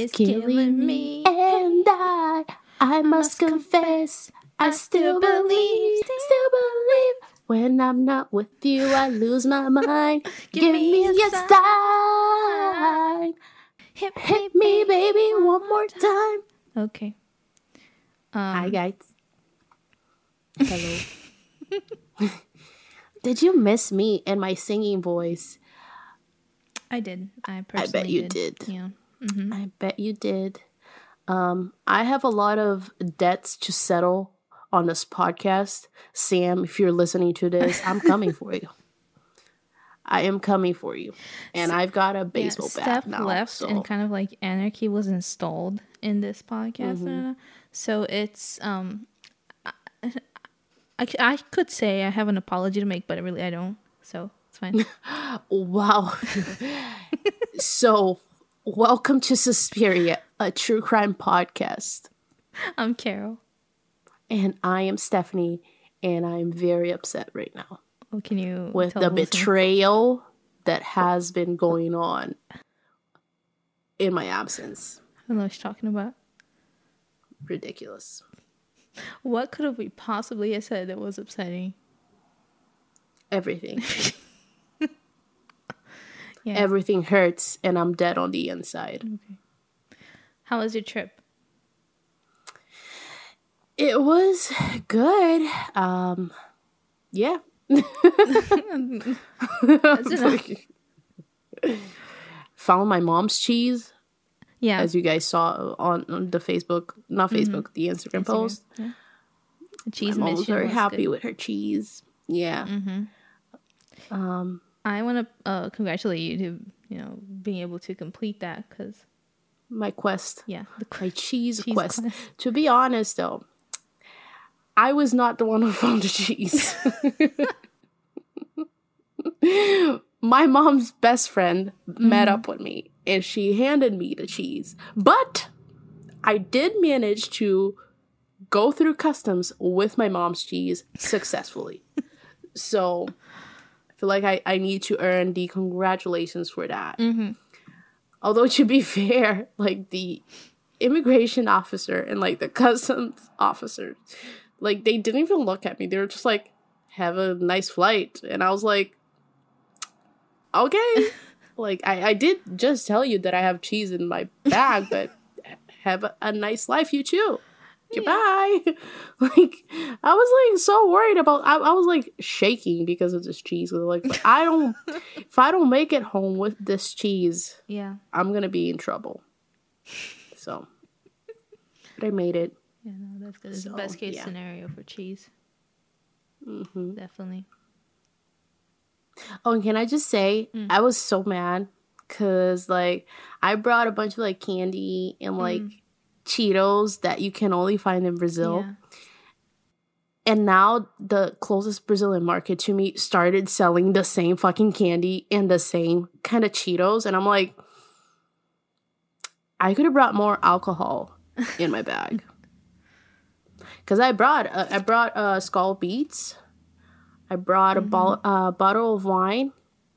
is, killing, killing me. me. And I, I must confess, I still believe, still believe. When I'm not with you, I lose my mind. Give, me, a sign. Hit, Hit me, baby, one more time. Okay. Um, Hi, guys. Hello. Did you miss me and my singing voice? I did. I personally I bet you did. Yeah. I bet you did. Um, I have a lot of debts to settle on this podcast. Sam, if you're listening to this, I'm coming for you. I am coming for you. And I've got a Yeah, baseball bat Steph now. left so and kind of like anarchy was installed in this podcast. Mm-hmm. uh, So it's um, I, I, I could say I have an apology to make, but really I don't. So it's fine. Wow. so, welcome to Suspiria, a true crime podcast. I'm Carol. And I am Stephanie, and I'm very upset right now. Well, can you with the betrayal that has been going on in my absence. I don't know what you're talking about. Ridiculous. What could have we possibly have said that was upsetting? Everything. Yeah. Everything hurts, and I'm dead on the inside. Okay. How was your trip? It was good. Um, yeah. Found my mom's cheese, Yeah. as you guys saw on, on the Facebook, not Facebook, the Instagram, post. Yeah. The cheese My mom was very happy good. with her cheese. Yeah. Um, I want to uh, congratulate you to you know being able to complete that because my quest. yeah the my cheese, Cheese quest. quest. To be honest, though, I was not the one who found the cheese. my mom's best friend met up with me and she handed me the cheese. But I did manage to go through customs with my mom's cheese successfully. so feel like I, I need to earn the congratulations for that. Mm-hmm. Although to be fair, like the immigration officer and like the customs officer, like they didn't even look at me. They were just like, "Have a nice flight," and I was like, "Okay." like I, I did just tell you that I have cheese in my bag, but have a, a nice life, you too. Goodbye. like I was like so worried about. I, I was like shaking because of this cheese. Like I don't, if I don't make it home with this cheese, yeah I'm gonna be in trouble. So, but I made it. yeah no that's good. It's the best case yeah. scenario for cheese. hmm Definitely. Oh, and can I just say, I was so mad because like I brought a bunch of like candy and like Cheetos that you can only find in Brazil, Yeah. and now the closest Brazilian market to me started selling the same fucking candy and the same kind of Cheetos, and I'm like, I could have brought more alcohol in my bag. Cause I brought uh, I brought uh, Skol Beats, I brought a bo- uh, bottle of wine,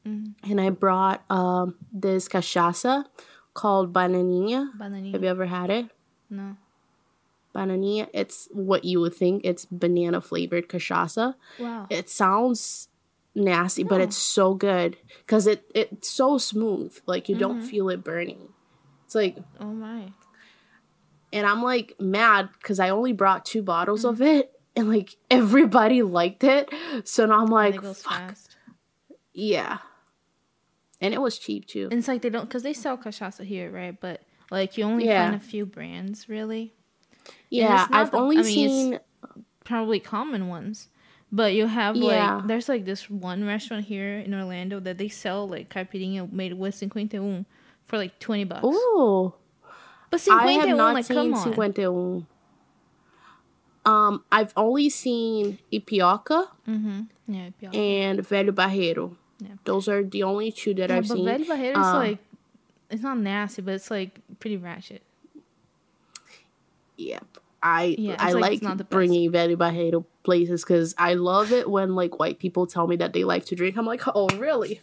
and I brought um, this cachaça called bananinha. Bananinha. Have you ever had it? No. Bananinha. It's what you would think. It's banana flavored cachaça. Wow. It sounds nasty, but it's so good because it it's so smooth. Like you don't mm-hmm. feel it burning. It's like oh my. and I'm like mad because I only brought two bottles mm. of it, and like everybody liked it. So now I'm like, it goes fuck, fast. yeah. And it was cheap too. And it's like they don't because they sell cachaça here, right? But like you only Yeah. find a few brands really. yeah, I've the- only I mean, seen. probably common ones. But you have Yeah. like there's like this one restaurant here in Orlando that they sell like caipirinha made with 51 for like 20 bucks. Ooh, but 51 I have not like seen come on. 51. Um, I've only seen Ypióca Mhm. Yeah, yeah. and Velho Barreiro. Yeah. Those are the only two that yeah I've but seen. Velho Barreiro is Uh, like it's not nasty, but it's like pretty ratchet. Yep. I Yeah, I like like, it's not the best. bringing Velho Barreiro places because I love it when like white people tell me that they like to drink. I'm like, oh really?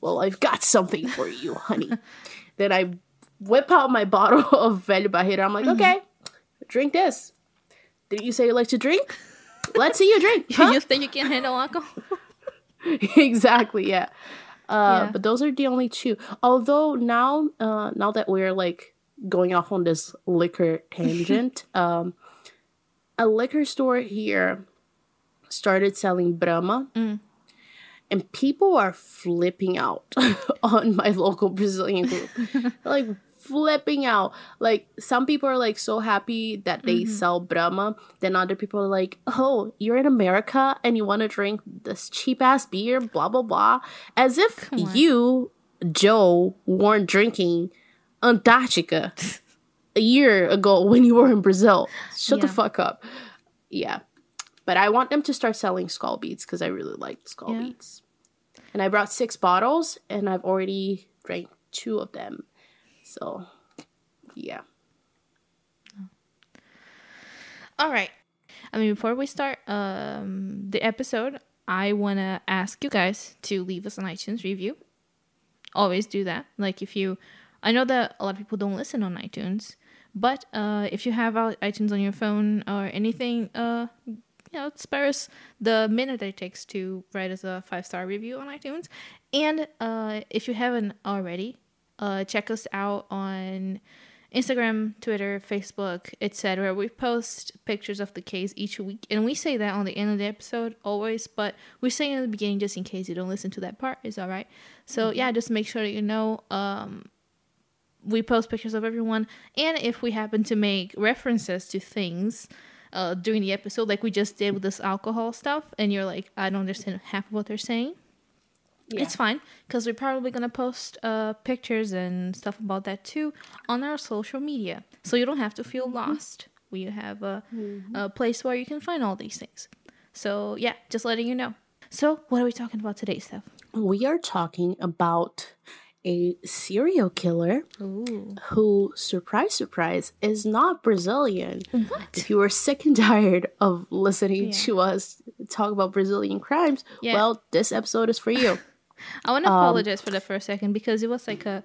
Well, I've got something for you, honey. then I whip out my bottle of Barreira. I'm like, Mm-hmm. okay, drink this. Didn't you say you like to drink? Let's see you drink. Huh? you think you can't handle alcohol? exactly, yeah. Uh, Yeah. But those are the only two. Although now, uh, now that we're like going off on this liquor tangent, um, a liquor store here started selling Brahma, Mm. and people are flipping out on my local Brazilian group, like flipping out. Like some people are like so happy that they Mm-hmm. sell Brahma, then other people are like, "Oh, you're in America and you want to drink this cheap ass beer, blah blah blah," as if you, Joe, weren't drinking Antarctica a year ago when you were in Brazil. Shut the fuck up. Yeah. But I want them to start selling Skol Beats because I really like Skol Yeah. beats. And I brought six bottles and I've already drank two of them. So, yeah. All right. I mean, before we start um, the episode, I want to ask you guys to leave us an iTunes review. Always do that. Like, if you, I know that a lot of people don't listen on iTunes, but uh, if you have iTunes on your phone or anything, uh, you know, spare us the minute it takes to write us a five star review on iTunes. And uh, if you haven't already, uh, check us out on Instagram, Twitter, Facebook, etc. We post pictures of the case each week, and we say that on the end of the episode always, but we say it in the beginning just in case you don't listen to that part. It's all right. So yeah, just make sure that you know. Um, we post pictures of everyone, and if we happen to make references to things uh, during the episode, like we just did with this alcohol stuff, and you're like, I don't understand half of what they're saying. Yeah. It's fine because we're probably gonna post uh, pictures and stuff about that too on our social media, so you don't have to feel lost. We have a, a place where you can find all these things. So yeah, just letting you know. So what are we talking about today, Steph? We are talking about a serial killer Ooh, who, surprise, surprise, is not Brazilian. what? If you were sick and tired of listening Yeah. to us talk about Brazilian crimes, Yeah. well, this episode is for you. I want to apologize for that for a second because it was like a,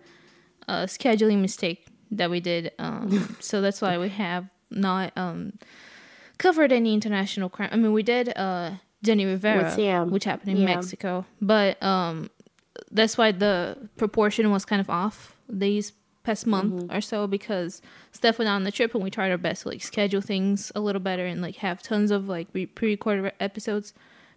a scheduling mistake that we did. Um, so that's why we have not um, covered any international crime. I mean, we did uh, Jenni Rivera, which happened in Yeah. Mexico, but um, that's why the proportion was kind of off these past month or so because Steph went on the trip and we tried our best to like schedule things a little better and like have tons of like pre-recorded episodes.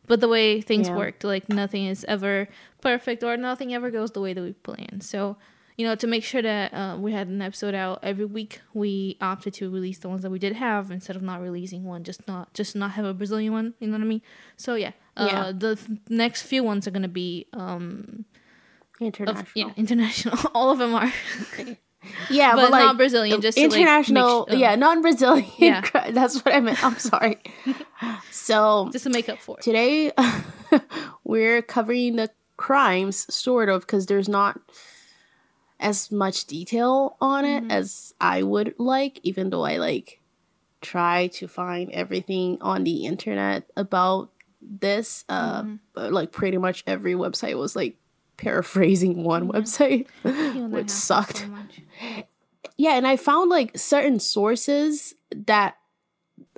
But the way things Yeah. worked, like nothing is ever perfect or nothing ever goes the way that we planned. So, you know, to make sure that uh, we had an episode out every week, we opted to release the ones that we did have instead of not releasing one, just not just not have a Brazilian one. You know what I mean? So yeah, uh, Yeah. the th- next few ones are gonna be um International. of, yeah international. All of them are, Yeah, but, but, like not Brazilian. Just to, like, make international. sh- uh, yeah. Yeah. that's what I meant. I'm sorry. so just to make up for it. today we're covering the crimes, sort of, because there's not as much detail on it Mm-hmm. as I would like. Even though I like try to find everything on the internet about this, uh, Mm-hmm. but like pretty much every website was like paraphrasing one website, which sucked. so. Yeah, and I found like certain sources that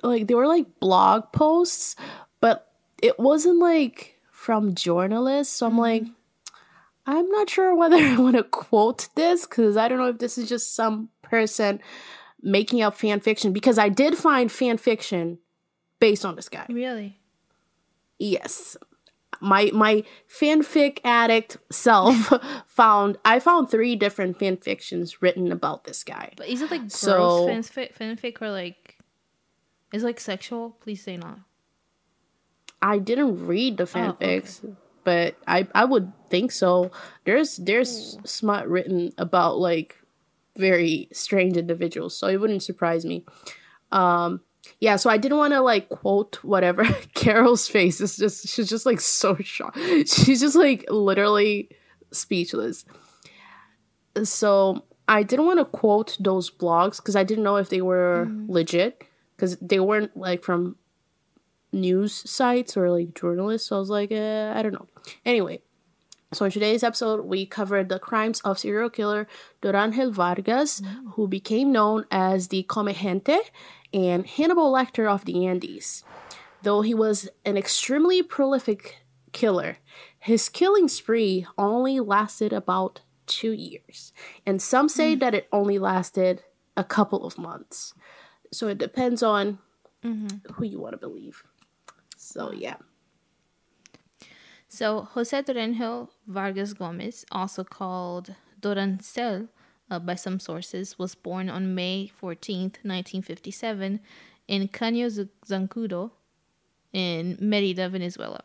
like they were like blog posts, but it wasn't like from journalists. So I'm like, I'm not sure whether I want to quote this because I don't know if this is just some person making up fan fiction. Because I did find fan fiction based on this guy. Really? Yes. My my fanfic addict self found I found three different fan fictions written about this guy. But is it like gross So- fanfic, fanfic or like is it like sexual? Please say not. I didn't read the Oh, okay. fanfics, but I I would think so. There's there's smut written about like very strange individuals, so it wouldn't surprise me. Um yeah, so I didn't want to like quote whatever. Carol's face is just she's just like so shocked. She's just like literally speechless. So I didn't want to quote those blogs because I didn't know if they were legit because they weren't like from news sites or like journalists. So I was like, uh, I don't know. Anyway, So, in today's episode, we covered the crimes of serial killer Dorángel Vargas, mm. who became known as the Comegente and Hannibal Lecter of the Andes. Though he was an extremely prolific killer, his killing spree only lasted about two years. And some say mm. that it only lasted a couple of months. So, it depends on mm-hmm. who you want to believe. So, yeah. So Jose Dorángel Vargas Gomez, also called Dorancel uh, by some sources, was born on May 14th, 1957 in Caño Zancudo in Merida, Venezuela.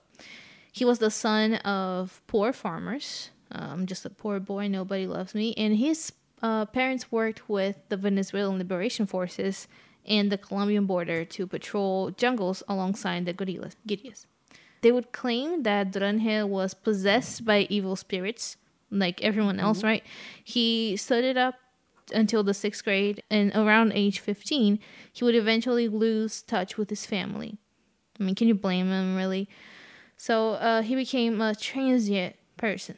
He was the son of poor farmers. Um, just a poor boy, nobody loves me. And his uh, parents worked with the Venezuelan Liberation Forces and the Colombian border to patrol jungles alongside the guerrillas. They would claim that Dorángel was possessed by evil spirits, like everyone else, mm-hmm. right? He studied up until the sixth grade, and around age 15, he would eventually lose touch with his family. I mean, can you blame him, really? So uh, he became a transient person,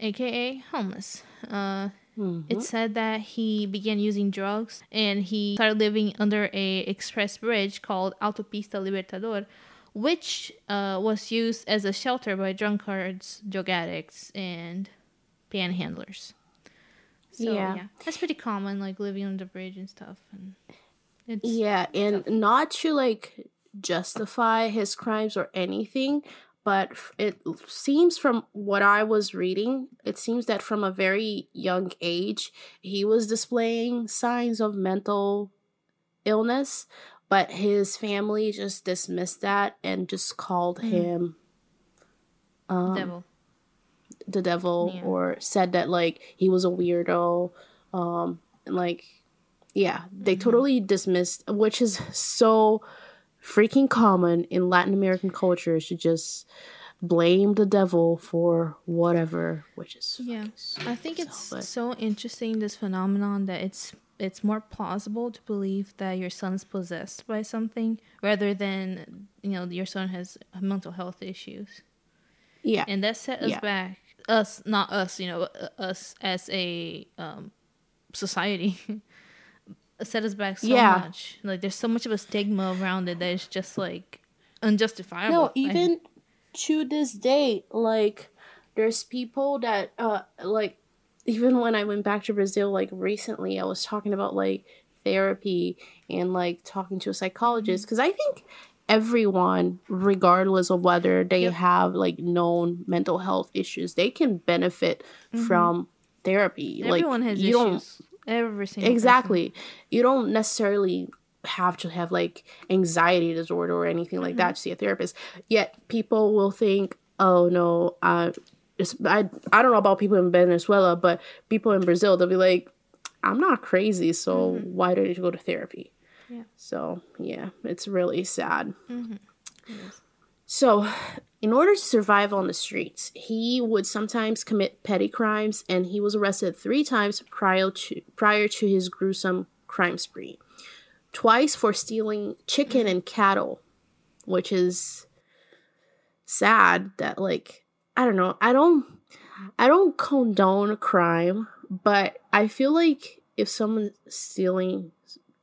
aka homeless. Uh, mm-hmm. It said that he began using drugs and he started living under a express bridge called Autopista Libertador, which uh, was used as a shelter by drunkards, drug addicts, and panhandlers. So, yeah. yeah. that's pretty common, like living on the bridge and stuff. And it's yeah, and tough. not to like justify his crimes or anything, but it seems from what I was reading, it seems that from a very young age, he was displaying signs of mental illness but his family just dismissed that and just called mm. him um, devil. The devil yeah. or said that like he was a weirdo um and like yeah they mm-hmm. totally dismissed which is so freaking common in latin american culture to just blame the devil for whatever which is yeah i think it's so, so interesting this phenomenon that it's it's more plausible to believe that your son's possessed by something rather than you know your son has mental health issues. Yeah, and that set us yeah. back. Us, not us. You know, uh, us as a um, society. set us back so yeah. much. Like there's so much of a stigma around it that it's just like unjustifiable. No, even to this day, like there's people that uh like even when I went back to Brazil, like recently, I was talking about like therapy and like talking to a psychologist because I think everyone, regardless of whether they yep. have like known mental health issues, they can benefit mm-hmm. from therapy. Everyone like, has you issues. Don't, Every single exactly. Person. You don't necessarily have to have like anxiety disorder or anything mm-hmm. like that to see a therapist. Yet people will think, oh no, uh, I I don't know about people in Venezuela, but people in Brazil they'll be like, I'm not crazy, so mm-hmm. why do I need to go to therapy? Yeah. So yeah, it's really sad. Mm-hmm. So, in order to survive on the streets, he would sometimes commit petty crimes, and he was arrested three times prior to prior to his gruesome crime spree. Twice for stealing chicken and cattle, which is sad that like I don't know. I don't I don't condone crime, but I feel like if someone's stealing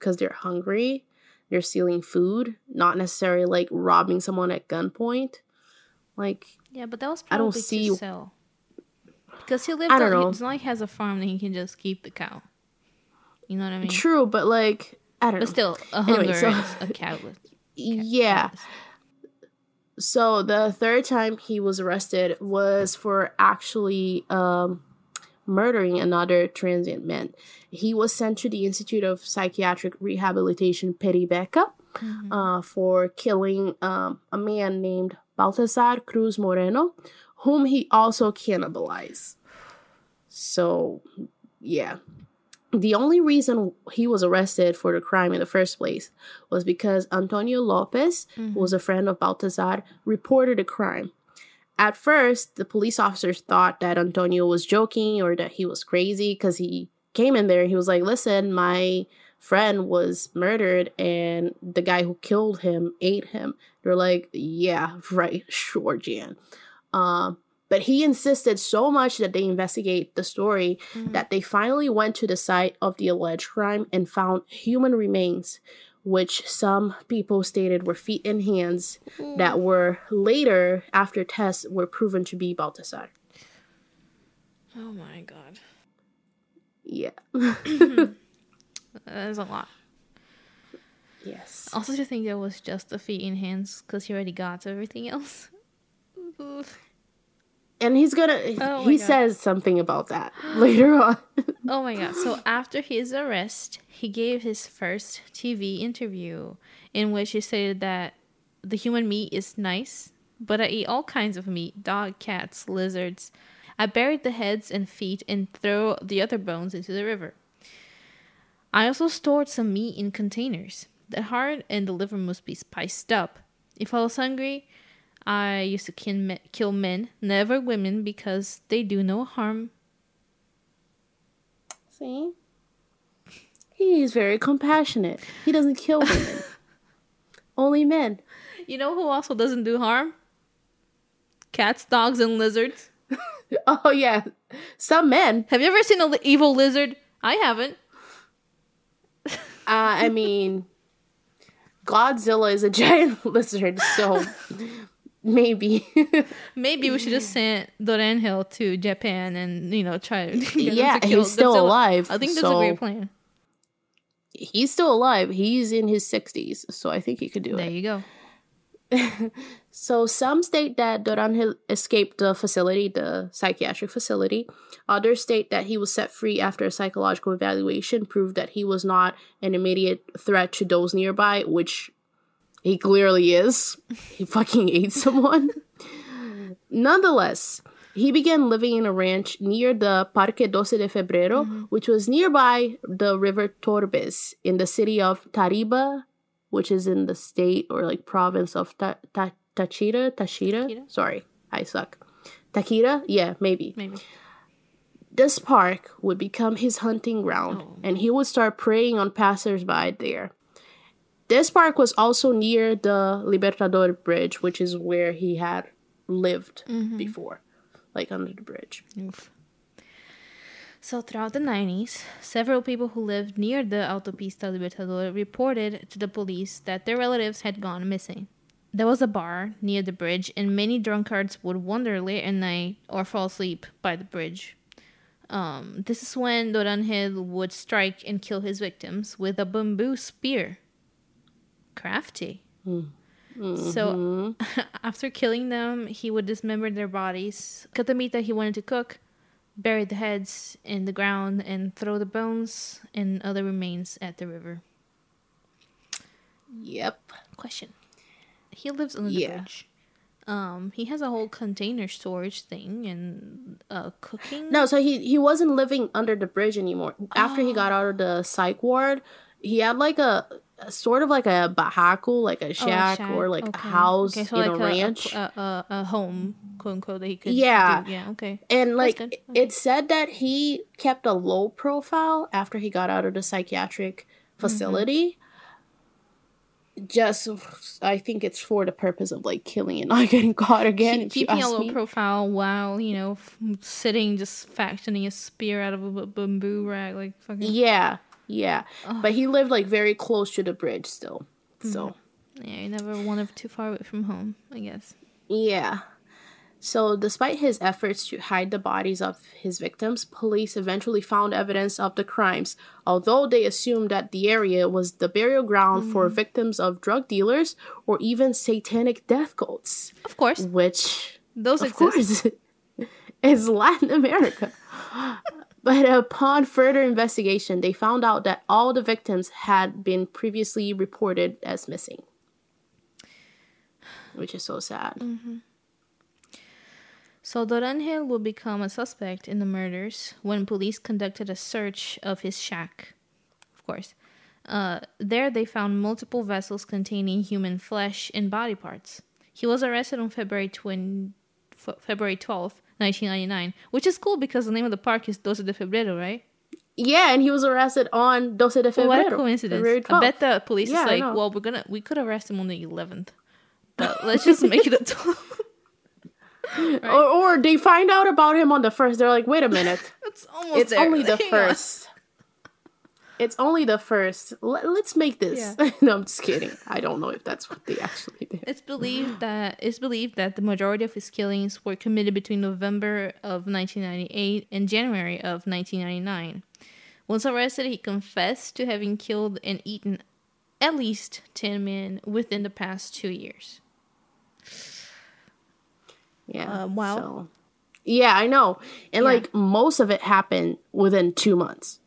because they're hungry, they're stealing food, not necessarily like robbing someone at gunpoint. Like yeah, but that was probably I don't see to sell because he lives. I don't on, know. It's not like he has a farm that he can just keep the cow. You know what I mean? True, but like I don't but know. still, a hunger anyway, so, is a catalyst. Yeah. So the third time he was arrested was for actually um, murdering another transient man. He was sent to the Institute of Psychiatric Rehabilitation Peribeca mm-hmm. uh, for killing um, a man named Baltazar Cruz Moreno, whom he also cannibalized. So, yeah the only reason he was arrested for the crime in the first place was because Antonio Lopez, mm-hmm. who was a friend of Baltazar, reported the crime. At first, the police officers thought that Antonio was joking or that he was crazy because he came in there he was like, Listen, my friend was murdered and the guy who killed him ate him. They're like, Yeah, right, sure, Jan. Uh, But he insisted so much that they investigate the story that they finally went to the site of the alleged crime and found human remains, which some people stated were feet and hands hmm. that were later, after tests, were proven to be Baltasar. Oh my god. Yeah. That's a lot. yes. Also, to think that was just the feet and hands because he already got everything else. And he's gonna oh he God. says something about that later on. Oh my god. So after his arrest, he gave his first TV interview in which he stated that the human meat is nice, but I eat all kinds of meat dog, cats, lizards. I buried the heads and feet and throw the other bones into the river. I also stored some meat in containers. The heart and the liver must be spiced up. If I was hungry, I used to kill men, kill men, never women, because they do no harm See? He's very compassionate. He doesn't kill women. Only men. You know who also doesn't do harm? Cats, dogs, and lizards. Oh yeah. Some men. Have you ever seen an evil lizard? I haven't. Uh, I mean, Godzilla is a giant lizard, so maybe. Maybe we should just send Dorángel to Japan and you know try to. get him Yeah, to kill he's still Godzilla. alive, I think that's so- a great plan. He's still alive. He's in his 60s, so I think he could do There it. There you go. So some state that Dorángel escaped the facility, the psychiatric facility. Others state that he was set free after a psychological evaluation proved that he was not an immediate threat to those nearby, which he clearly is. He fucking ate someone. Nonetheless, he began living in a ranch near the Parque 12 de Febrero, mm-hmm. which was nearby the river Torbes in the city of Tariba, which is in the state or like province of Ta- Ta- Tachira. Tachira? Sorry, I suck. Takira? Yeah, maybe. Maybe. This park would become his hunting ground, Oh. and he would start preying on passersby there. This park was also near the Libertador Bridge, which is where he had lived Mm-hmm. before, like under the bridge. Oof. So throughout the 90s, several people who lived near the Autopista Libertador reported to the police that their relatives had gone missing. There was a bar near the bridge, and many drunkards would wander late at night or fall asleep by the bridge. Um, this is when Dorángel would strike and kill his victims with a bamboo spear. Crafty. So, after killing them, he would dismember their bodies, cut the meat that he wanted to cook, bury the heads in the ground, and throw the bones and other remains at the river. Yep. Question: He lives under Yeah. the bridge. Um, he has a whole container storage thing and uh, cooking. No, so he he wasn't living under the bridge anymore. After he got out of the psych ward, he had like a sort of like a barraco, like a Oh, a shack, or like a house in a ranch. a, a, uh, uh, a home, quote unquote, that he could. Yeah. do. yeah, okay. and like good. it said that he kept a low profile after he got out of the psychiatric mm-hmm. facility. Just, I think it's for the purpose of like killing and not getting caught again. Keep- if you keeping a low me. profile while you know f- sitting just fashioning a spear out of a b- bamboo rag, like fucking. yeah, yeah, but he lived like very close to the bridge still. Mm-hmm. So Yeah, you never wanted too far away from home, I guess. Yeah. So, despite his efforts to hide the bodies of his victims, police eventually found evidence of the crimes, although they assumed that the area was the burial ground for victims of drug dealers or even satanic death cults, Of course, which, those of exist. course, is Latin America. But upon further investigation, they found out that all the victims had been previously reported as missing, which is so sad. So Dorangel would become a suspect in the murders when police conducted a search of his shack. Of course. Uh, there they found multiple vessels containing human flesh and body parts. He was arrested on February 20, February 12th, 1999, which is cool because the name of the park is 12 de Febrero, right? Yeah, and he was arrested on 12 de febrero. what a coincidence. I bet the police Yeah, is like, well, we're gonna we could arrest him on the 11th, but let's just make it a 12th. or, or they find out about him on the first. They're like, wait a minute, It's almost it's there. only the Hang first. It's only the first. Let, let's make this. Yeah. no, I'm just kidding. I don't know if that's what they actually did. It's believed that it's believed that the majority of his killings were committed between November of 1998 and January of 1999. Once arrested, he confessed to having killed and eaten at least 10 men within the past two years. Yeah. Uh, wow. So, yeah, I know. And Yeah. like most of it happened within two months.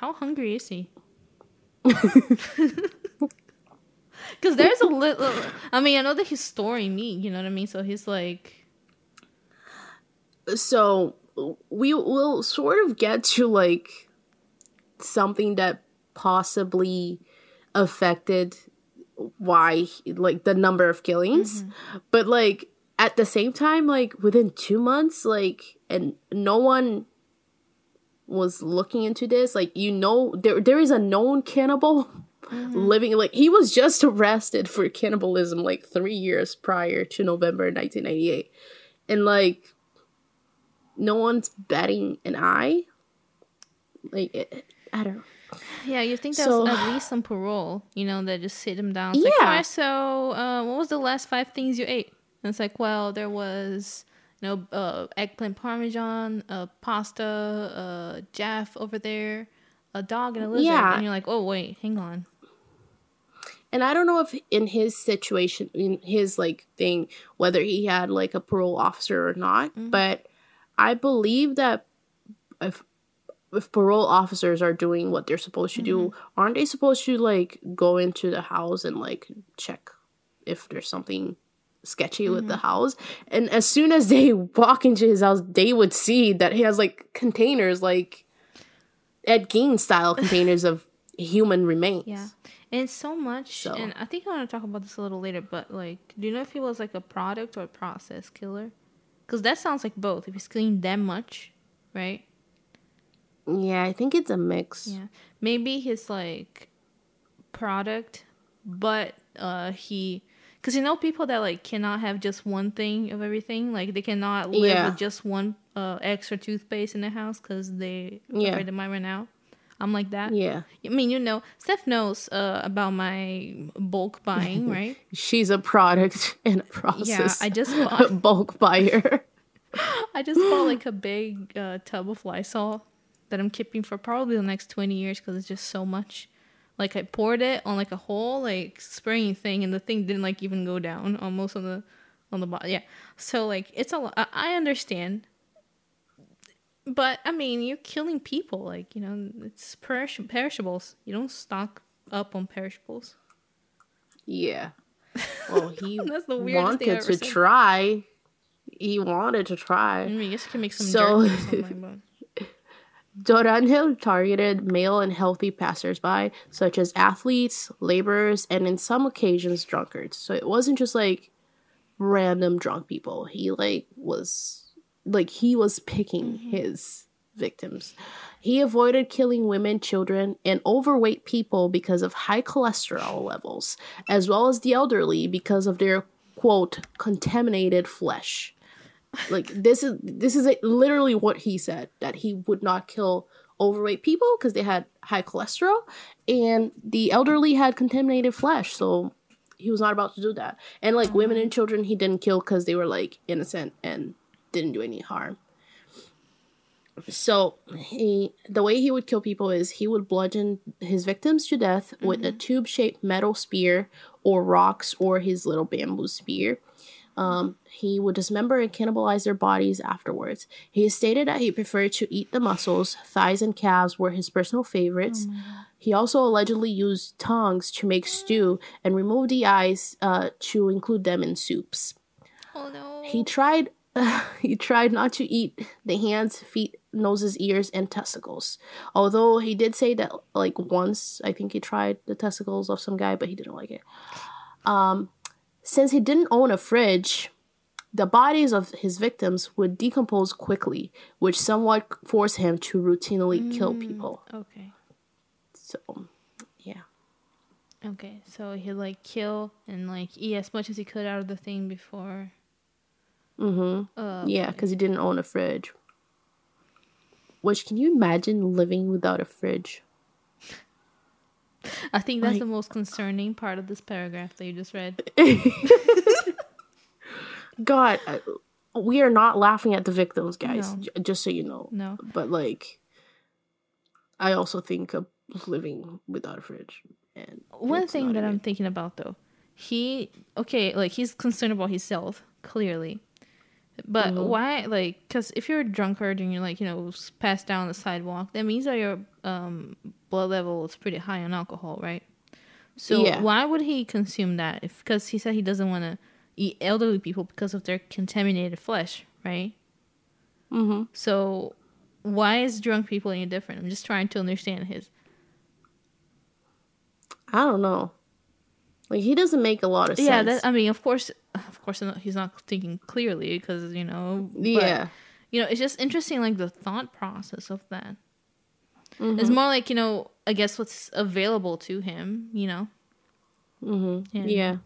How hungry is he? Because there's a little. I mean, I know that he's storing meat. You know what I mean? So he's like, So we will sort of get to like something that possibly affected why like the number of killings mm-hmm. but like at the same time like within two months like and no one was looking into this like you know there there is a known cannibal living like he was just arrested for cannibalism like three years prior to november 1998 and like no one's batting an eye like it, i don't know yeah, you think that's So- at least some parole, you know, that just sit him down. It's like, Yeah. so uh, what was the last five things you ate? And it's like, well, there was, know, uh, eggplant parmesan, uh, pasta, uh, Jaff over there, a dog and a lizard. Yeah. And you're like, oh, wait, hang on. and I don't know if in his situation, in his like thing, whether he had like a parole officer or not, but I believe that if if parole officers are doing what they're supposed to do, aren't they supposed to like go into the house and like check if there's something sketchy with the house? And as soon as they walk into his house, they would see that he has like containers, like Ed Gein style containers of human remains. Yeah. And it's so much. So- And I think I want to talk about this a little later, but like, do you know if he was like a product or a process killer? Because that sounds like both. If he's killing that much, right? Yeah, I think it's a mix. Yeah. Maybe he's like product, but uh he because you know people that like cannot have just one thing of everything like they cannot live Yeah. with just one uh extra toothpaste in the house because they Yeah. afraid they might run out i'm like that Yeah. i mean you know steph knows uh about my bulk buying right She's a product in a process. Yeah. I just bought bulk buyer. i just bought like a big uh, tub of lysol that i'm keeping for probably the next 20 years because it's just so much like i poured it on like a whole like spraying thing and the thing didn't like even go down almost on the on the bottom yeah so like it's a lot I- i understand but i mean you're killing people like you know it's perish- perishables you don't stock up on perishables Yeah. Well, he That's the weirdest thing I've wanted ever to seen. try. He wanted to try. i mean i guess you can make some So- jerky or something but Dorángel targeted male and healthy passersby, such as athletes, laborers, and in some occasions drunkards. So it wasn't just like random drunk people. He like was like he was picking mm-hmm. his victims. He avoided killing women, children, and overweight people because of high cholesterol levels, as well as the elderly because of their quote contaminated flesh like this is this is literally what he said that he would not kill overweight people because they had high cholesterol and the elderly had contaminated flesh so he was not about to do that. And like women and children he didn't kill because they were like innocent and didn't do any harm. So he the way he would kill people is he would bludgeon his victims to death with a mm-hmm. tube-shaped metal spear or rocks or his little bamboo spear um, he would dismember and cannibalize their bodies afterwards. He stated that he preferred to eat the muscles, thighs, and calves were his personal favorites. he also allegedly used tongues to make stew and remove the eyes uh, to include them in soups. oh no He tried. he tried not to eat the hands, feet, noses, ears, and testicles. Although he did say that, like once, I think he tried the testicles of some guy, but he didn't like it. Um, since he didn't own a fridge, the bodies of his victims would decompose quickly, which somewhat forced him to routinely kill people. okay So, yeah. Okay, so he'd like kill and like eat as much as he could out of the thing before. Mm-hmm. Uh, Yeah, because he didn't own a fridge. Which can you imagine living without a fridge? I think that's Like- the most concerning part of this paragraph that you just read. God, we are not laughing at the victims, guys. No. j- just so you know. No. But like, I also think of living without a fridge. And One thing that I'm thinking about though, he okay, like he's concerned about himself clearly, but Mhm. why? Like, because if you're a drunkard and you're like you know passed down the sidewalk, that means that your um blood level is pretty high on alcohol, right? So Yeah. why would he consume that? If because he said he doesn't want to eat elderly people because of their contaminated flesh, right? Mhm. So why is drunk people any different? I'm just trying to understand his. I don't know. Like he doesn't make a lot of sense. Yeah, that, I mean, of course, of course, he's not thinking clearly because you know. but, yeah. you know, it's just interesting, like the thought process of that. Mhm. It's more like you know, I guess what's available to him. You know, Mhm. Yeah. Yeah.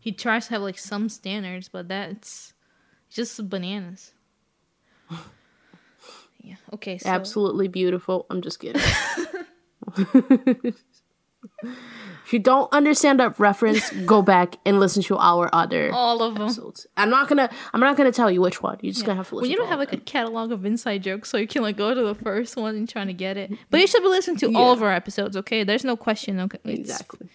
he tries to have like some standards, but that's just bananas. yeah. Okay. So, Absolutely beautiful. I'm just kidding. if you don't understand that reference, go back and listen to our other all of them. episodes. I'm not gonna. I'm not gonna tell you which one. You're just gonna have to listen. When you don't have like a catalog of inside jokes, so you can like go to the first one and trying to get it. But mm-hmm. you should be listening to all of our episodes. Okay, there's no question. Okay. It's- exactly.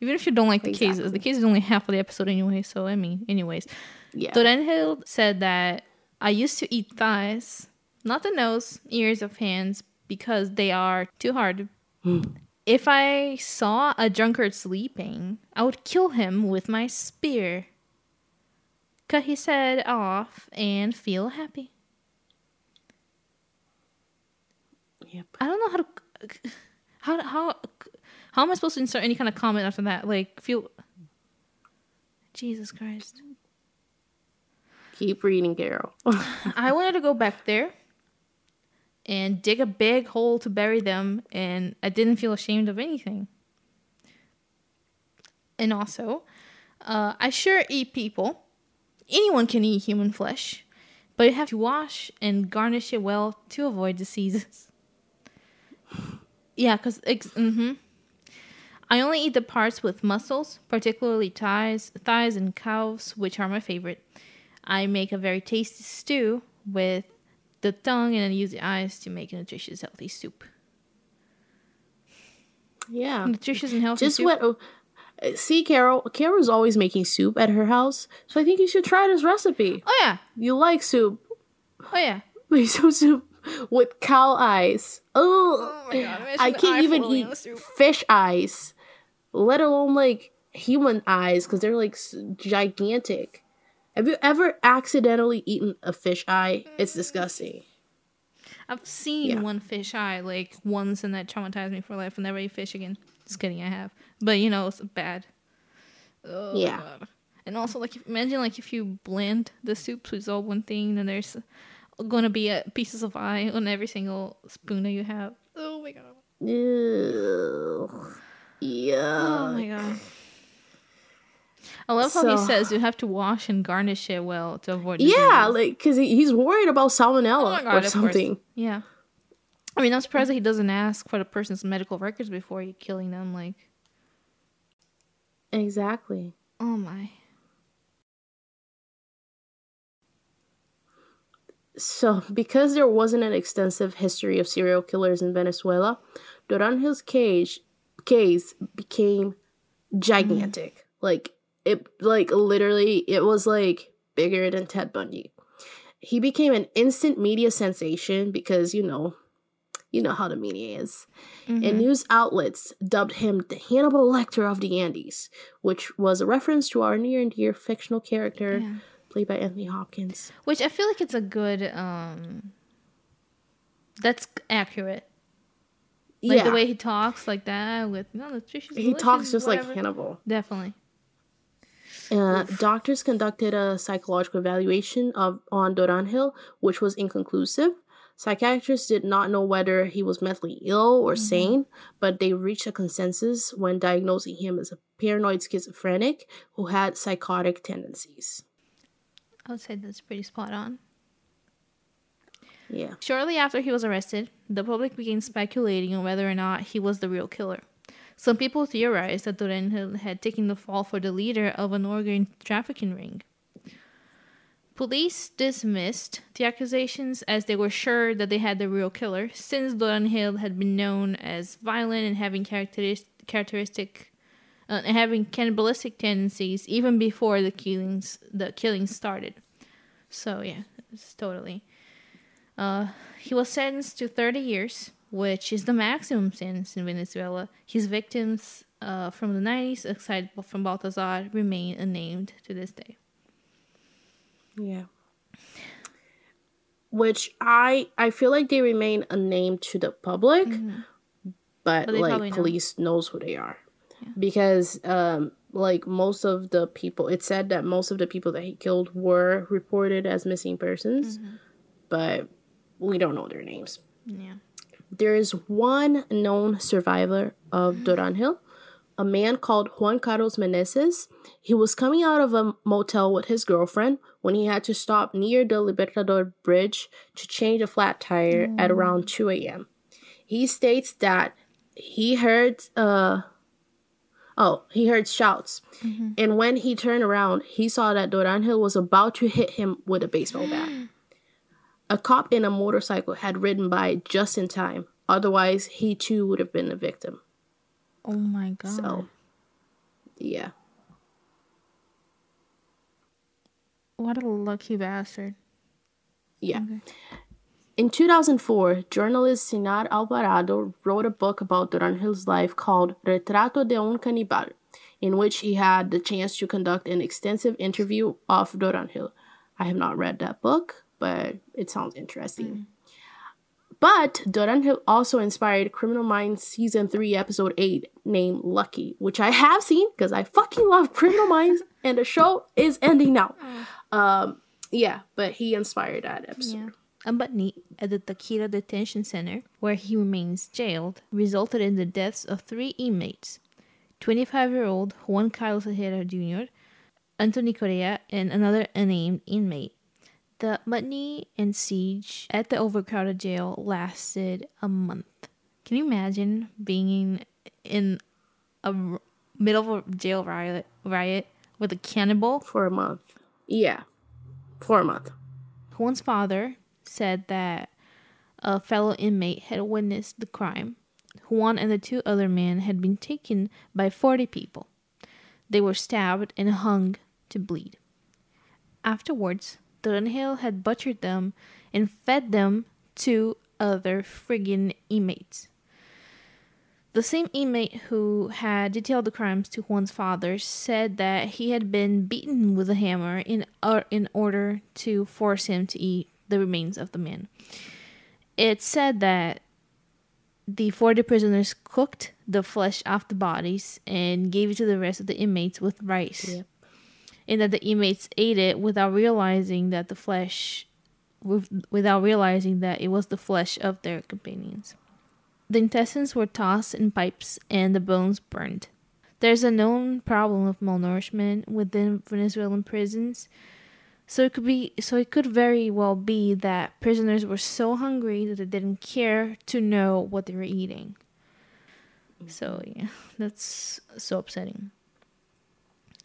Even if you don't like the cases, the case is only half of the episode anyway. So I mean, anyways, Yeah. Dorángel said that I used to eat thighs, not the nose, ears of hands, because they are too hard. Hmm. If I saw a drunkard sleeping, I would kill him with my spear. Cut his head off and feel happy. Yep. I don't know how to how how how am I supposed to insert any kind of comment after that? Like feel Jesus Christ. Keep reading, Carol. I wanted to go back there and dig a big hole to bury them, and I didn't feel ashamed of anything. And also, uh, I sure eat people. Anyone can eat human flesh, but you have to wash and garnish it well to avoid diseases. Yeah, because ex- mm-hmm. I only eat the parts with muscles, particularly thighs, thighs and calves, which are my favorite. I make a very tasty stew with the tongue and then use the eyes to make a nutritious, healthy soup. yeah. Nutritious and healthy Just soup. what? uh, See, Carol. Carol's always making soup at her house, so I think you should try this recipe. Oh yeah, You like soup? oh yeah. Some soup with cow eyes. Oh, my God, I can't even eat in the soup. fish eyes, let alone like human eyes, because they're like gigantic. Have you ever accidentally eaten a fish eye? It's disgusting. I've seen Yeah. one fish eye like once, and that traumatized me for life. I'll never eat fish again. Just kidding, I have, but you know it's bad. Oh, Yeah. God. And also, like, if, imagine like if you blend the soup to all one thing, then there's gonna be uh, pieces of eye on every single spoon that you have. Oh my god. Ew. Yeah. Oh my god. I love how he says you have to wash and garnish it well to avoid. Yeah, disease. like because he's worried about salmonella Oh God, or of course. something. Yeah. I mean, I'm surprised that he doesn't ask for the person's medical records before killing them. Like, Exactly. oh my. So, because there wasn't an extensive history of serial killers in Venezuela, Dorángel's cage case became gigantic. Like it like literally it was like bigger than Ted Bundy. He became an instant media sensation because, you know, you know how the media is. Mm-hmm. And news outlets dubbed him the Hannibal Lecter of the Andes, which was a reference to our near and dear fictional character Yeah. played by Anthony Hopkins. Which I feel like it's a good. um That's accurate. Like the way he talks, like that, with no nutritious. he talks just like. Hannibal. Definitely. Uh, doctors conducted a psychological evaluation of on Dorángel, which was inconclusive. Psychiatrists did not know whether he was mentally ill or sane, but they reached a consensus when diagnosing him as a paranoid schizophrenic who had psychotic tendencies. I would say that's pretty spot on. Yeah. Shortly after he was arrested, the public began speculating on whether or not he was the real killer. Some people theorized that Dorángel had taken the fall for the leader of an organ trafficking ring. Police dismissed the accusations as they were sure that they had the real killer, since Dorángel had been known as violent and having characteris- characteristic uh, having cannibalistic tendencies even before the killings the killings started. So yeah, it's totally. Uh, he was sentenced to 30 years, which is the maximum sentence in Venezuela. His victims uh, from the 90s, aside from Baltazar, remain unnamed to this day. Yeah. Which I I feel like they remain unnamed to the public, but, But probably like know. police knows who they are. Because um like most of the people it said that most of the people that he killed were reported as missing persons, but we don't know their names. Yeah. There is one known survivor of Dorángel, a man called Juan Carlos Meneses. He was coming out of a motel with his girlfriend when he had to stop near the Libertador Bridge to change a flat tire at around 2 a.m. He states that he heard, uh, oh, he heard shouts. And when he turned around, he saw that Dorángel was about to hit him with a baseball bat. A cop in a motorcycle had ridden by just in time. Otherwise, he too would have been a victim. Oh my god. So, yeah. What a lucky bastard. Yeah. In 2004, journalist Sinar Alvarado wrote a book about Dorángel's life called Retrato de un Canibal, in which he had the chance to conduct an extensive interview of Dorángel. I have not read that book, but it sounds interesting. But Dorángel also inspired Criminal Minds Season 3, Episode 8, named Lucky, which I have seen because I fucking love Criminal Minds, and the show is ending now. Um, yeah, but he inspired that episode. Yeah. A mutiny at the Táchira Detention Center, where he remains jailed, resulted in the deaths of three inmates 25 year old Juan Carlos Ojeda Jr., Anthony Correa, and another unnamed inmate. The mutiny and siege at the overcrowded jail lasted a month. Can you imagine being in a middle of a jail riot, riot with a cannibal For a month. Yeah. For a month. Juan's father said that a fellow inmate had witnessed the crime. Juan and the two other men had been taken by 40 people. They were stabbed and hung to bleed. Afterwards, Dorángel had butchered them and fed them to other friggin' inmates. The same inmate who had detailed the crimes to Juan's father said that he had been beaten with a hammer in uh, in order to force him to eat the remains of the man. It said that the 40 prisoners cooked the flesh off the bodies and gave it to the rest of the inmates with rice. Yep. And that the inmates ate it without realizing that the flesh without realizing that it was the flesh of their companions. The intestines were tossed in pipes and the bones burned. There's a known problem of malnourishment within Venezuelan prisons. So it could be so it could very well be that prisoners were so hungry that they didn't care to know what they were eating. So yeah, that's so upsetting.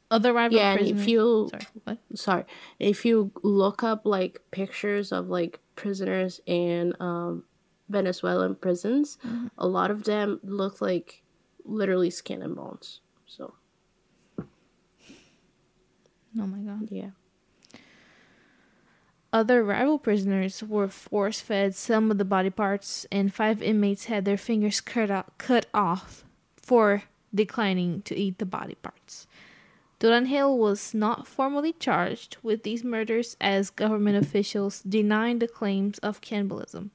Other rival Yeah, and prisoners. if you sorry, what? sorry, if you look up like pictures of like prisoners in um Venezuelan prisons, a lot of them look like literally skin and bones. So Oh my god. yeah. Other rival prisoners were force fed some of the body parts, and five inmates had their fingers cut, out, cut off for declining to eat the body parts. Dorángel was not formally charged with these murders as government officials denied the claims of cannibalism.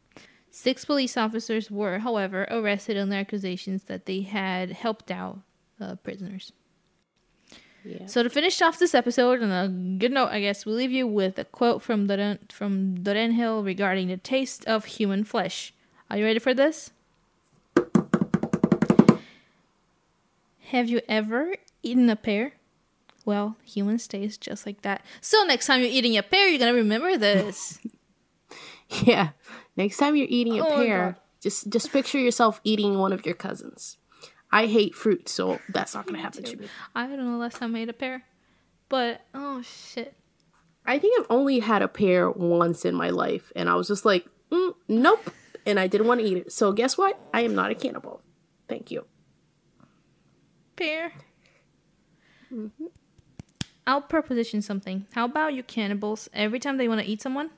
Six police officers were, however, arrested on the accusations that they had helped out uh, prisoners. Yeah. So to finish off this episode on a good note, I guess we'll leave you with a quote from Doren from Dorángel regarding the taste of human flesh. Are you ready for this? Have you ever eaten a pear? Well, humans taste just like that. So next time you're eating a pear, you're gonna remember this. Yeah. Next time you're eating a Oh pear, just just picture yourself eating one of your cousins. I hate fruit, so that's not gonna happen to me. I don't know last time I ate a pear, but oh shit. I think I've only had a pear once in my life, and I was just like, mm, nope, and I didn't want to eat it. So guess what? I am not a cannibal. Thank you. Pear. I'll proposition something. How about you cannibals? Every time they want to eat someone,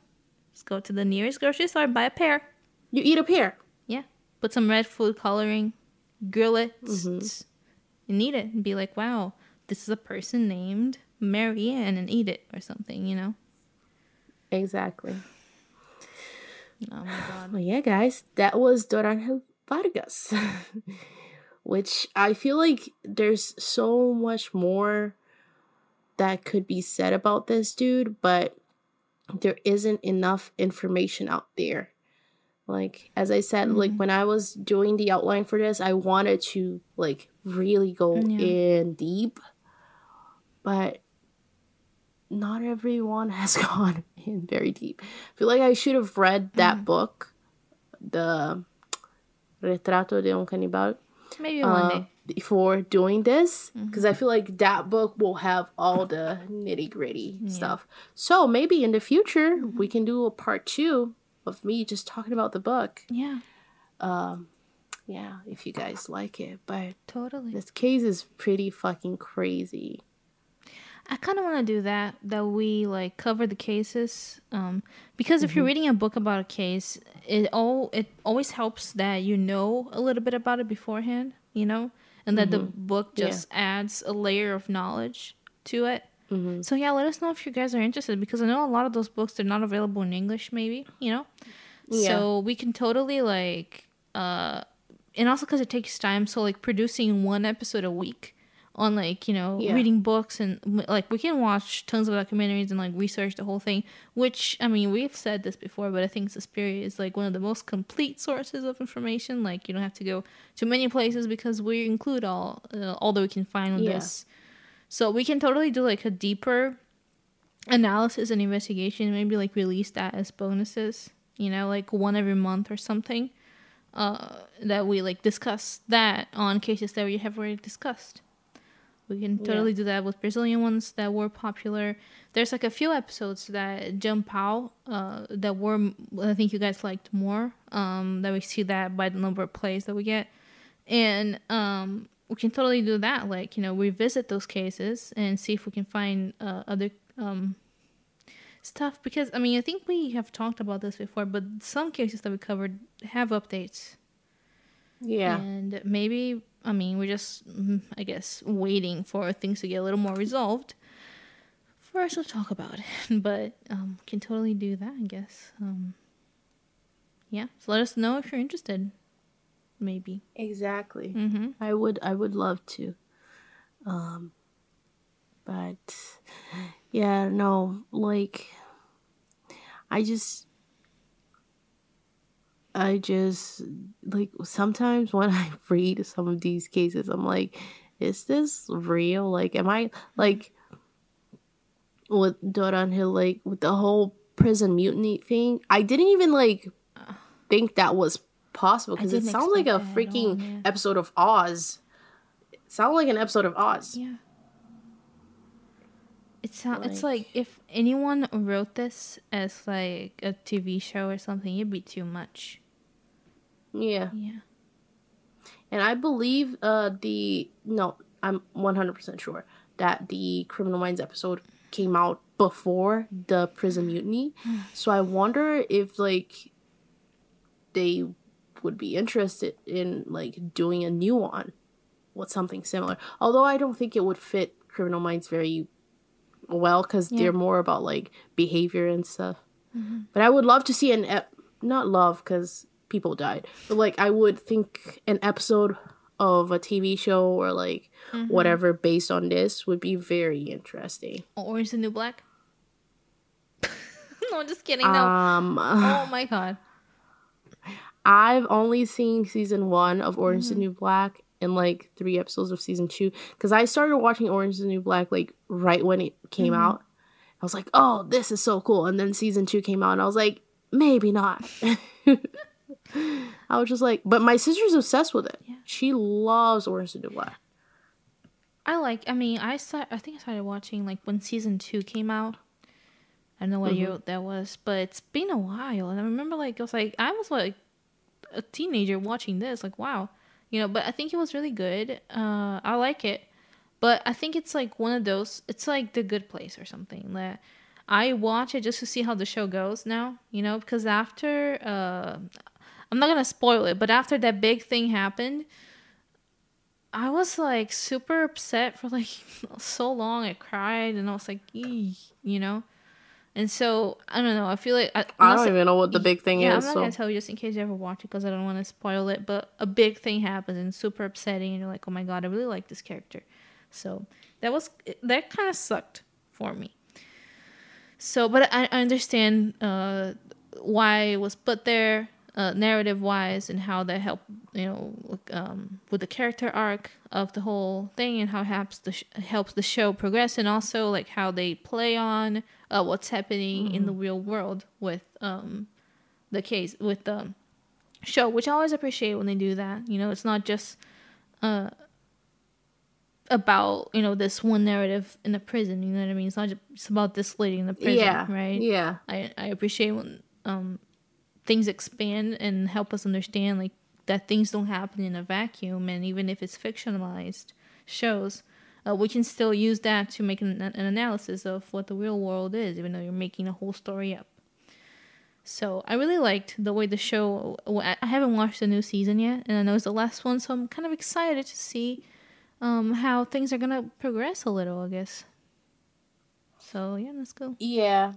just go to the nearest grocery store, and buy a pear. You eat a pear. Yeah. Put some red food coloring, grill it, mm-hmm. and eat it, and be like, wow, this is a person named Marianne, and eat it or something, you know? Exactly. Oh my god. Well, yeah, guys, that was Dorángel Vargas, which I feel like there's so much more that could be said about this dude, but there isn't enough information out there. Like as I said, like when I was doing the outline for this, I wanted to like really go Yeah. in deep, but not everyone has gone in very deep. I feel like I should have read that book, the Retrato de un Canibal, Maybe one uh, day. Before doing this, because I feel like that book will have all the nitty gritty stuff. So maybe in the future we can do a part two of me just talking about the book. Yeah, Um, Yeah, if you guys like it, but totally. this case is pretty fucking crazy. I kind of want to do that. That we like cover the cases, um, because if you're reading a book about a case, it all it always helps that you know a little bit about it beforehand, you know, and that the book Yeah. just adds a layer of knowledge to it. So yeah, let us know if you guys are interested because I know a lot of those books they're not available in English, maybe you know. Yeah. So we can totally like, uh, and also because it takes time. So like producing one episode a week on like you know Yeah. reading books and like we can watch tons of documentaries and like research the whole thing. Which I mean we've said this before, but I think Suspiria is like one of the most complete sources of information. Like you don't have to go to many places because we include all uh, all that we can find on Yeah. this. So we can totally do like a deeper analysis and investigation. Maybe like release that as bonuses. You know, like one every month or something. Uh, that we like discuss that on cases that we have already discussed. We can Yeah. totally do that with Brazilian ones that were popular. There's like a few episodes that jump out uh, that were I think you guys liked more. Um, that we see that by the number of plays that we get, and um, we can totally do that. Like you know, revisit those cases and see if we can find uh, other um, stuff. Because I mean, I think we have talked about this before, but some cases that we covered have updates. Yeah. And maybe, I mean, we're just, mm, I guess, waiting for things to get a little more resolved for us to talk about it. But um, can totally do that, I guess. Um, yeah. So let us know if you're interested. Maybe. Exactly. Mm-hmm. I would I would love to. Um but yeah, no, like I just I just like sometimes when I read some of these cases I'm like is this real? Like am I like with Dorángel like with the whole prison mutiny thing? I didn't even like think that was possible because it sounds like a at all, freaking yeah. episode of Oz. It sounds like an episode of Oz. Yeah. It sound, it's Like- like if anyone wrote this as like a TV show or something, it'd be too much. Yeah. Yeah. And I believe uh the no, I'm 100% sure that the Criminal Minds episode came out before the prison mutiny. so I wonder if like they would be interested in like doing a new one with something similar. Although I don't think it would fit Criminal Minds very well cuz Yeah. they're more about like behavior and stuff. But I would love to see an ep- not love cuz people died. But like I would think an episode of a TV show or like whatever based on this would be very interesting. Orange is the new black? no, I'm just kidding. No. Um oh my god. I've only seen season 1 of Orange is the New Black and like three episodes of season two because I started watching Orange is the New Black like right when it came Mhm. out. I was like, oh, this is so cool. And then season two came out, and I was like, maybe not. I was just like, but my sister's obsessed with it. Yeah. She loves Orange is the New Black. I like. I mean, I start. I think I started watching like when season two came out. I don't know what Mm-hmm. year that was, but it's been a while. And I remember, like, I was like, I was like a teenager watching this. Like, wow, you know. But I think it was really good. Uh, I like it, but I think it's like one of those. It's like The Good Place or something that I watch it just to see how the show goes now. You know, because after, uh, I'm not gonna spoil it, but after that big thing happened. I was like super upset for like so long. I cried and I was like, you know. And so I don't know. I feel like I, I don't even know what the big thing yeah, is. I'm not so gonna tell you just in case you ever watch it because I don't want to spoil it. But a big thing happens and super upsetting, and you're like, "Oh my god, I really like this character." So that was that kind of sucked for me. So, but I, I understand uh, why it was put there, uh, narrative wise, and how that helped, you know, um, with the character arc of the whole thing, and how it helps the sh- helps the show progress, and also like how they play on uh, what's happening in the real world with um, the case with the show, which I always appreciate when they do that. You know, it's not just uh, about you know this one narrative in the prison. You know what I mean? It's not just it's about this lady in the prison, yeah, right? Yeah, I I appreciate when um things expand and help us understand like that things don't happen in a vacuum, and even if it's fictionalized shows. Uh, we can still use that to make an, an analysis of what the real world is, even though you're making a whole story up. So I really liked the way the show. I I haven't watched the new season yet, and I know it's the last one, so I'm kind of excited to see um, how things are gonna progress a little. I guess. So yeah, let's go. yeah.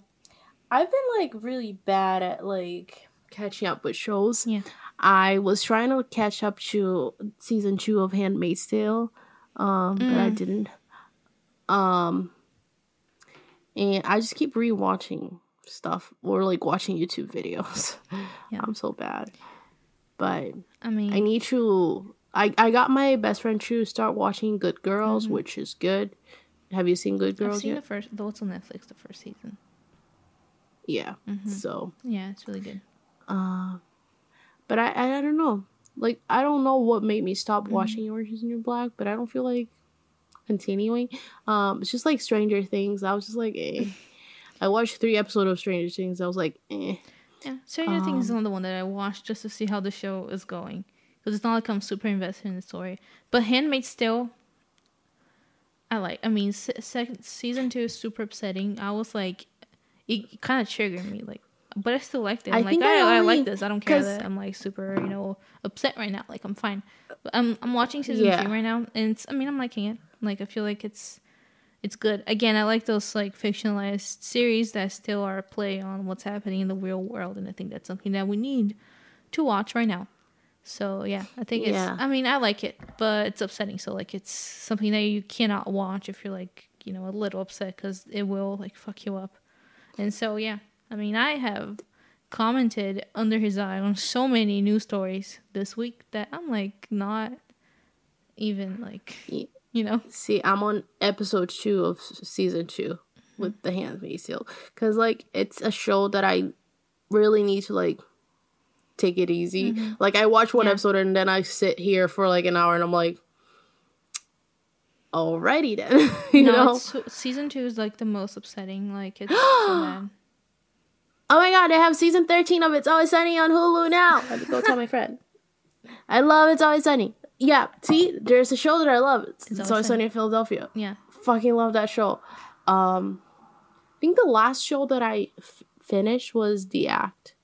I've been like really bad at like catching up with shows. Yeah. I was trying to catch up to season two of Handmaid's Tale, um, but I Mm. didn't. Um, and I just keep rewatching stuff or like watching YouTube videos. Yeah. I'm so bad, but I mean, I need to. I I got my best friend to start watching Good Girls, Mhm. which is good. Have you seen Good Girls? I've seen yet? the first. Though it's on Netflix, the first season. yeah. Mhm. So, Yeah, it's really good. Uh, but I, I I don't know. Like I don't know what made me stop Mm-hmm. watching Orange is the New Black, but I don't feel like continuing. Um, it's just like Stranger Things. I was just like, eh. I watched three episodes of Stranger Things. I was like, eh. Yeah, Stranger Things is Um, another one that I watched just to see how the show is going. Because it's not like I'm super invested in the story. But Handmaid's Tale, I like. I mean, se- second season two is super upsetting. I was like, it kind of triggered me. Like, but I still liked it. I I'm like, think I, I I, like this. I don't care that I'm like super, you know, upset right now. Like, I'm fine. But I'm I'm watching season Yeah. two right now, and it's. I mean, I'm liking it. Like, I feel like it's. It's good. Again, I like those like fictionalized series that still are a play on what's happening in the real world, and I think that's something that we need to watch right now. So yeah, I think it's. Yeah. I mean, I like it, but it's upsetting. So like, it's something that you cannot watch if you're like you know a little upset because it will like fuck you up. And so yeah, I mean, I have commented under his eye on so many news stories this week that I'm like not even like you know See, I'm on episode two of season two with The Handmaid's Tale because like it's a show that I really need to like take it easy. Mm-hmm. Like I watch one Yeah. episode and then I sit here for like an hour and I'm like, alrighty then, you no, know. season two is like the most upsetting. Like it's so bad. Oh my god, they have season 13 of It's Always Sunny on Hulu now. Me go tell my friend. I love It's Always Sunny. Yeah, see, there's a show that I love. It's, it's Always, Sunny in Philadelphia. Yeah. Fucking love that show. Um, I think the last show that I f- finished was The Act.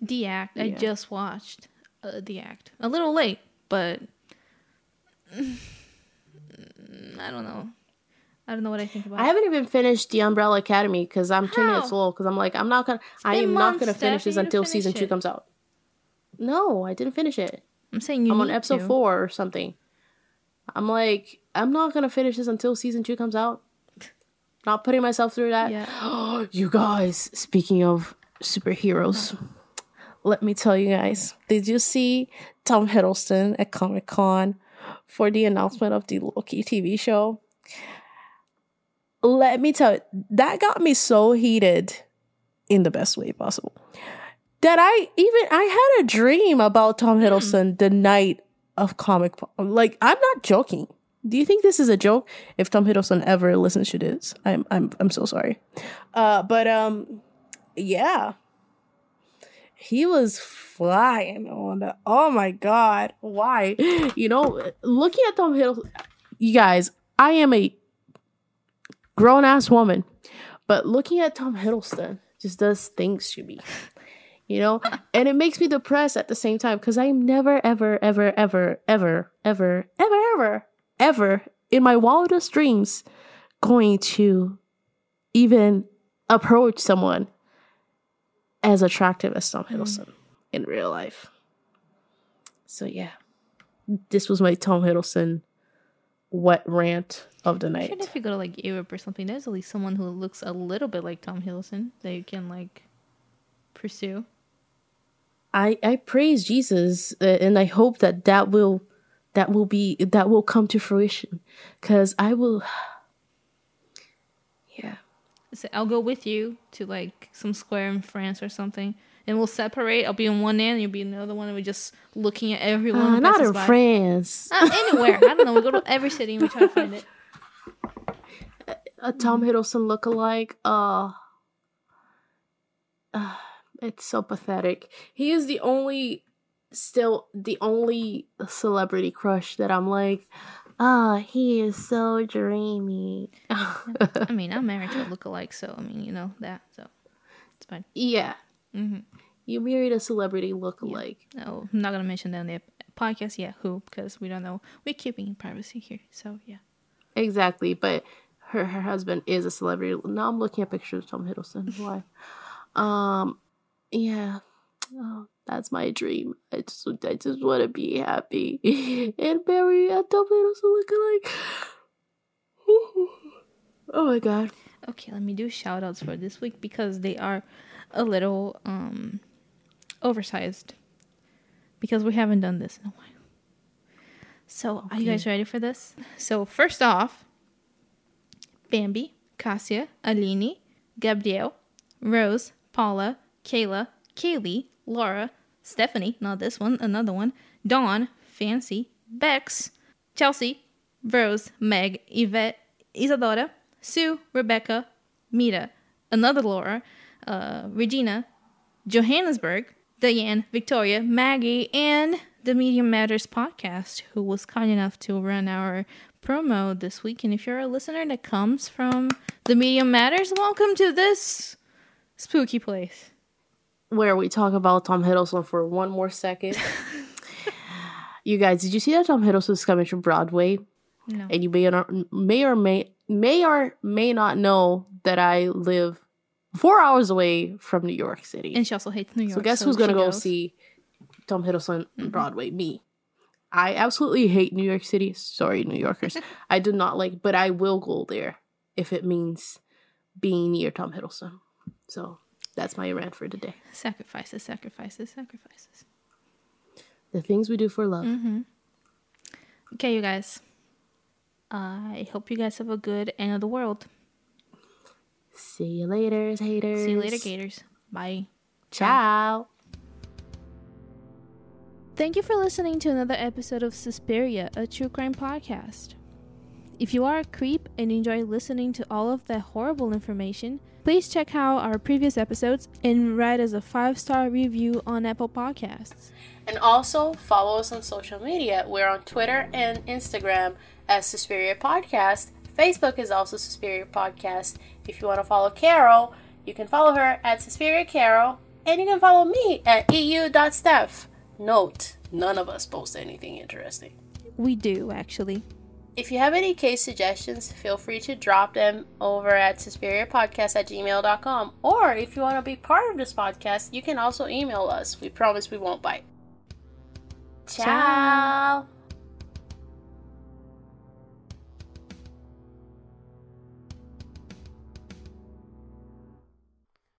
The Act. I just watched uh, The Act. A little late, but I don't know. I don't know what I think about. I haven't even finished The Umbrella Academy because I'm How? it slow because I'm like, I'm not gonna, I am not gonna finish this until finish season two comes out. No, I didn't finish it. I'm saying you. I'm on episode to. four or something. I'm like, I'm not gonna finish this until season two comes out. Not putting myself through that. Yeah. you guys, speaking of superheroes, let me tell you guys. Did you see Tom Hiddleston at Comic Con for the announcement of the Loki TV show, let me tell you, that got me so heated in the best way possible. That I even I had a dream about Tom Hiddleston the night of comic like I'm not joking. Do you think this is a joke? If Tom Hiddleston ever listens to this, I'm I'm I'm so sorry. Uh but um yeah. He was flying on the oh my god. Why? You know, looking at Tom Hiddleston you guys, I am a grown ass woman. But looking at Tom Hiddleston just does things to me. You know? and it makes me depressed at the same time because I'm never, ever, ever, ever, ever, ever, ever, ever, ever in my wildest dreams going to even approach someone as attractive as Tom Hiddleston mm. in real life. So yeah. This was my Tom Hiddleston wet rant of the night. if you go to like Europe or something, there's at least someone who looks a little bit like Tom Hiddleston that you can like pursue. I I praise Jesus uh, and I hope that that will that will be that will come to fruition cuz I will yeah. So I'll go with you to like some square in France or something and we'll separate. I'll be in one end, and you'll be in the other one, and we're just looking at everyone. Uh, not in by. France. Uh, anywhere. I don't know. We go to every city and we try to find it. A Tom Hiddleston look-alike. Uh, uh, it's so pathetic. He is the only, still the only celebrity crush that I'm like, ah, oh, he is so dreamy. I mean, I'm married to a look-alike, so I mean, you know that, so it's fine. Yeah, Mm-hmm. You married a celebrity look-alike. Yeah. No, I'm not gonna mention that the podcast yet. Who? Because we don't know. We're keeping privacy here. So yeah. Exactly, but her her husband is a celebrity. Now I'm looking at pictures of Tom Hiddleston. Why? um, yeah. Oh, that's my dream. I just I just want to be happy and marry a Tom Hiddleston look-alike. oh my god. Okay, let me do shout outs for this week because they are a little um, oversized because we haven't done this in a while. So, okay. are you guys ready for this? So, first off, Bambi, Cassia, Alini, Gabrielle, Rose, Paula, Kayla, Kaylee, Laura, Stephanie, not this one, another one, Dawn, Fancy, Bex, Chelsea, Rose, Meg, Yvette, Isadora, Sue, Rebecca, Mita, another Laura, uh, Regina, Johannesburg, Diane, Victoria, Maggie, and the Medium Matters podcast, who was kind enough to run our promo this week. And if you're a listener that comes from the Medium Matters, welcome to this spooky place. Where we talk about Tom Hiddleston for one more second. you guys, did you see that Tom Hiddleston is coming to Broadway? No. And you may or may or may may or may not know that I live four hours away from New York City. And she also hates New York. So guess so who's gonna go see Tom Hiddleston mm-hmm. Broadway? Me. I absolutely hate New York City. Sorry, New Yorkers. I do not like, but I will go there if it means being near Tom Hiddleston. So that's my rant for today. Sacrifices, sacrifices, sacrifices. The things we do for love. Mm-hmm. Okay, you guys. I hope you guys have a good end of the world. See you later, haters. See you later, Gators. Bye. Ciao. Thank you for listening to another episode of Suspiria, a true crime podcast. If you are a creep and enjoy listening to all of that horrible information, please check out our previous episodes and write us a five star review on Apple Podcasts. And also follow us on social media. We're on Twitter and Instagram as Suspiria Podcast Facebook is also Suspiria Podcast. If you want to follow Carol, you can follow her at Suspiria Carol, and you can follow me at eu.steph. Note, none of us post anything interesting. We do, actually. If you have any case suggestions, feel free to drop them over at suspiriapodcast at gmail.com. Or if you want to be part of this podcast, you can also email us. We promise we won't bite. Ciao. Ciao.